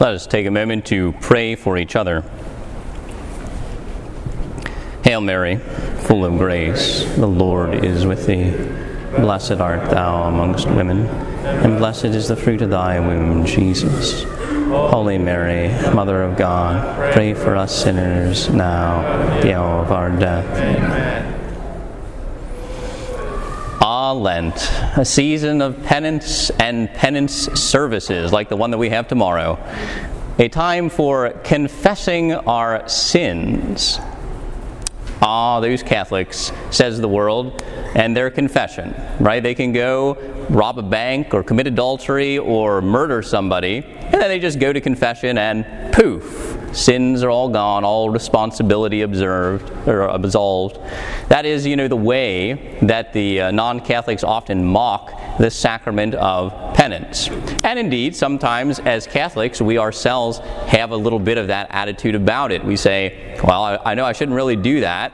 Let us take a moment to pray for each other. Hail Mary, full of grace, the Lord is with thee. Blessed art thou amongst women, and blessed is the fruit of thy womb, Jesus. Holy Mary, Mother of God, pray for us sinners now, the hour of our death. Amen. Lent, a season of penance and penance services like the one that we have tomorrow. A time for confessing our sins. Ah, those Catholics, says the world, and their confession, right? They can go rob a bank or commit adultery or murder somebody, and then they just go to confession and poof, Sins are all gone, all responsibility observed or absolved. That is, you know, the way that the uh, non Catholics often mock the sacrament of penance. And indeed, sometimes as Catholics, we ourselves have a little bit of that attitude about it. We say, well, I, I know I shouldn't really do that.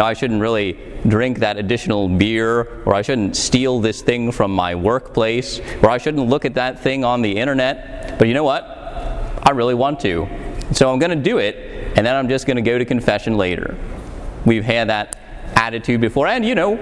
I I shouldn't really drink that additional beer, or I shouldn't steal this thing from my workplace, or I shouldn't look at that thing on the internet. But you know what? I really want to. So I'm going to do it, and then I'm just going to go to confession later. We've had that attitude before, and you know,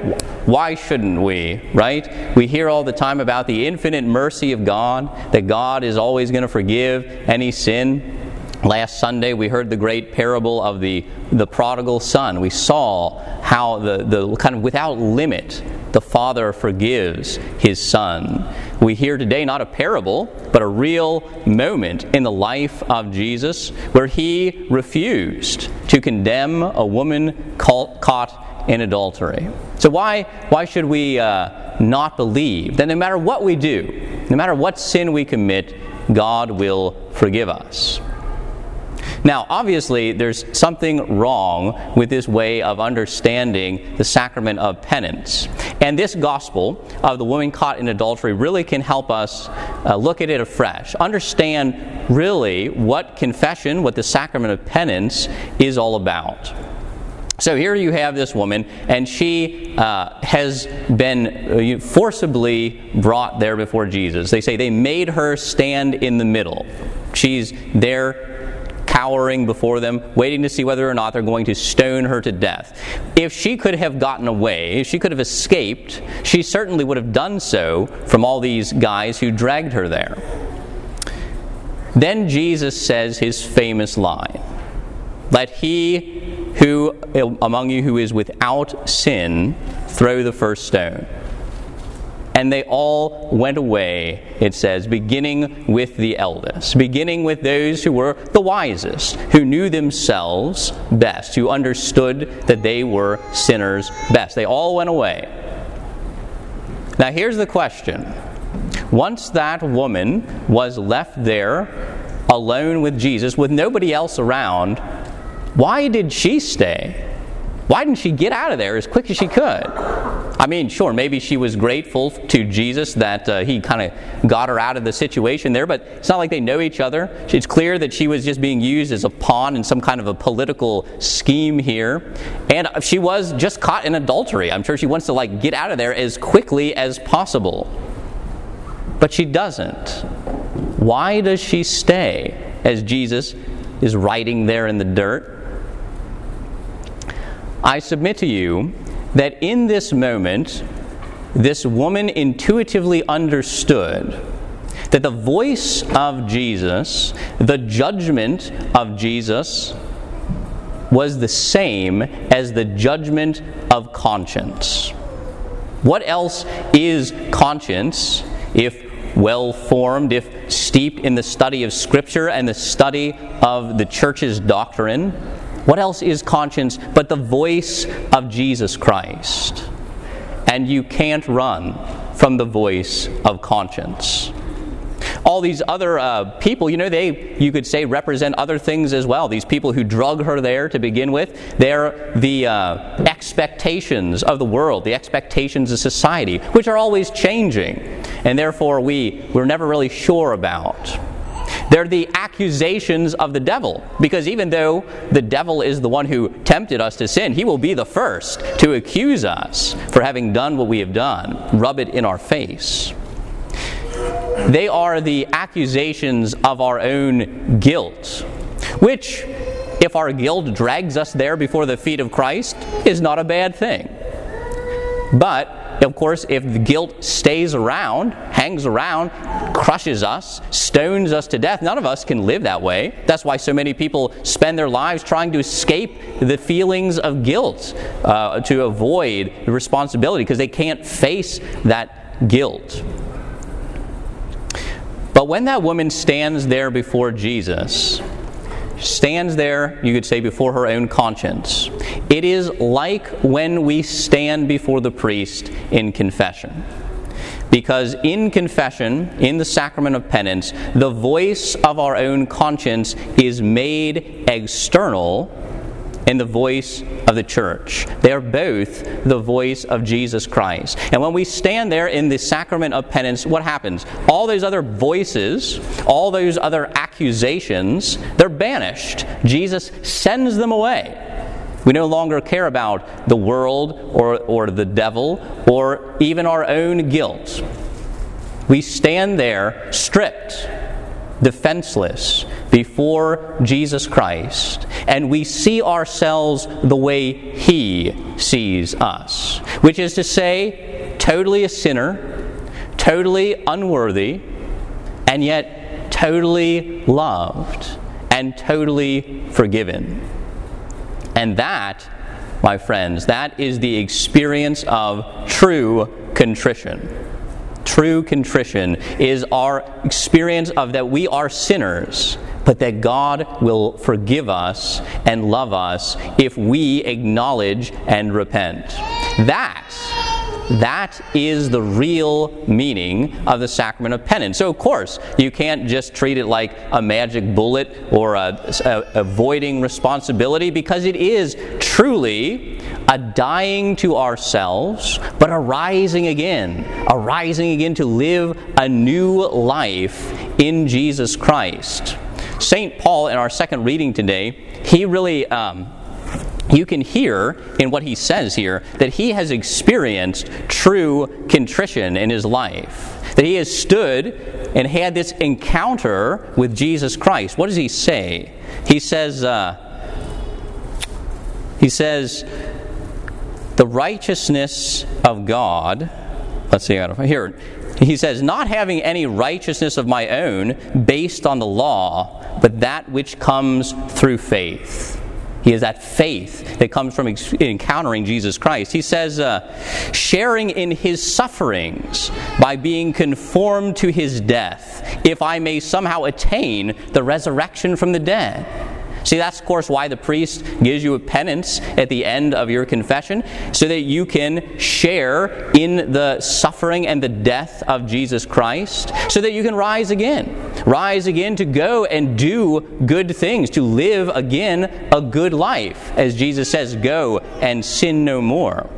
why shouldn't we, right? We hear all the time about the infinite mercy of God, that God is always going to forgive any sin. Last Sunday, we heard the great parable of the, the prodigal son. We saw how the, the kind of without limit the Father forgives his Son. We hear today not a parable, but a real moment in the life of Jesus where he refused to condemn a woman caught in adultery. So, why, why should we uh, not believe that no matter what we do, no matter what sin we commit, God will forgive us? Now, obviously, there's something wrong with this way of understanding the sacrament of penance. And this gospel of the woman caught in adultery really can help us uh, look at it afresh, understand really what confession, what the sacrament of penance is all about. So here you have this woman, and she uh, has been uh, forcibly brought there before Jesus. They say they made her stand in the middle. She's there cowering before them, waiting to see whether or not they're going to stone her to death. If she could have gotten away, if she could have escaped, she certainly would have done so from all these guys who dragged her there. Then Jesus says his famous line Let he who among you who is without sin throw the first stone. And they all went away, it says, beginning with the eldest, beginning with those who were the wisest, who knew themselves best, who understood that they were sinners best. They all went away. Now, here's the question once that woman was left there alone with Jesus, with nobody else around, why did she stay? Why didn't she get out of there as quick as she could? I mean, sure, maybe she was grateful to Jesus that uh, he kind of got her out of the situation there, but it's not like they know each other. It's clear that she was just being used as a pawn in some kind of a political scheme here. And she was just caught in adultery. I'm sure she wants to like get out of there as quickly as possible. But she doesn't. Why does she stay as Jesus is writing there in the dirt? I submit to you that in this moment, this woman intuitively understood that the voice of Jesus, the judgment of Jesus, was the same as the judgment of conscience. What else is conscience if well formed, if steeped in the study of Scripture and the study of the church's doctrine? What else is conscience but the voice of Jesus Christ? And you can't run from the voice of conscience. All these other uh, people, you know, they, you could say, represent other things as well. These people who drug her there to begin with, they're the uh, expectations of the world, the expectations of society, which are always changing, and therefore we, we're never really sure about. They're the accusations of the devil. Because even though the devil is the one who tempted us to sin, he will be the first to accuse us for having done what we have done, rub it in our face. they are the accusations of our own guilt, which, if our guilt drags us there before the feet of Christ, is not a bad thing. But of course, if the guilt stays around, hangs around, crushes us, stones us to death, none of us can live that way. That's why so many people spend their lives trying to escape the feelings of guilt, uh, to avoid the responsibility, because they can't face that guilt. But when that woman stands there before Jesus, stands there, you could say, before her own conscience. It is like when we stand before the priest in confession. Because in confession, in the sacrament of penance, the voice of our own conscience is made external in the voice of the church. They are both the voice of Jesus Christ. And when we stand there in the sacrament of penance, what happens? All those other voices, all those other accusations, they're banished. Jesus sends them away. We no longer care about the world or, or the devil or even our own guilt. We stand there stripped defenseless before Jesus Christ, and we see ourselves the way He sees us, which is to say, totally a sinner, totally unworthy, and yet totally loved and totally forgiven. And that, my friends, that is the experience of true contrition. True contrition is our experience of that we are sinners, but that God will forgive us and love us if we acknowledge and repent. That that is the real meaning of the sacrament of penance. So, of course, you can't just treat it like a magic bullet or a, a, avoiding responsibility because it is truly a dying to ourselves, but a rising again, a rising again to live a new life in Jesus Christ. St. Paul, in our second reading today, he really. Um, you can hear in what he says here that he has experienced true contrition in his life. That he has stood and had this encounter with Jesus Christ. What does he say? He says, uh, he says, the righteousness of God. Let's see here. He says, not having any righteousness of my own based on the law, but that which comes through faith. He has that faith that comes from encountering Jesus Christ. He says, uh, sharing in his sufferings by being conformed to his death, if I may somehow attain the resurrection from the dead. See, that's, of course, why the priest gives you a penance at the end of your confession, so that you can share in the suffering and the death of Jesus Christ, so that you can rise again. Rise again to go and do good things, to live again a good life. As Jesus says, go and sin no more.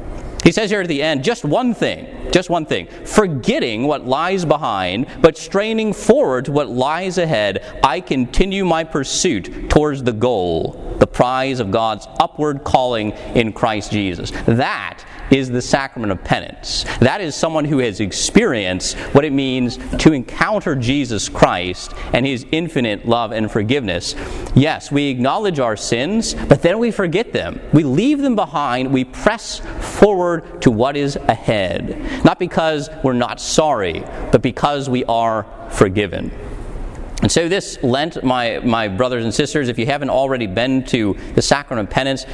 He says here at the end, just one thing, just one thing. Forgetting what lies behind, but straining forward to what lies ahead, I continue my pursuit towards the goal, the prize of God's upward calling in Christ Jesus. That is the sacrament of penance. That is someone who has experienced what it means to encounter Jesus Christ and his infinite love and forgiveness. Yes, we acknowledge our sins, but then we forget them. We leave them behind. We press forward to what is ahead. Not because we're not sorry, but because we are forgiven. And so, this Lent, my, my brothers and sisters, if you haven't already been to the sacrament of penance,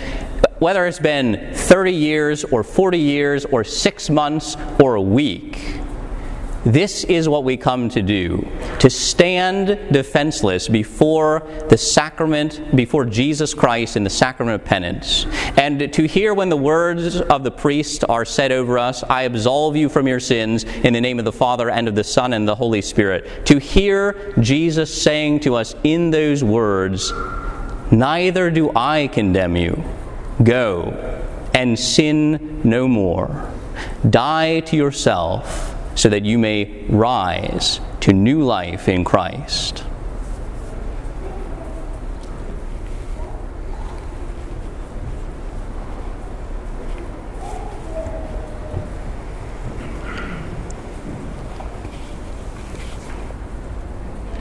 whether it's been 30 years or 40 years or six months or a week, this is what we come to do to stand defenseless before the sacrament, before Jesus Christ in the sacrament of penance, and to hear when the words of the priest are said over us, I absolve you from your sins in the name of the Father and of the Son and the Holy Spirit. To hear Jesus saying to us in those words, Neither do I condemn you. Go and sin no more. Die to yourself so that you may rise to new life in Christ.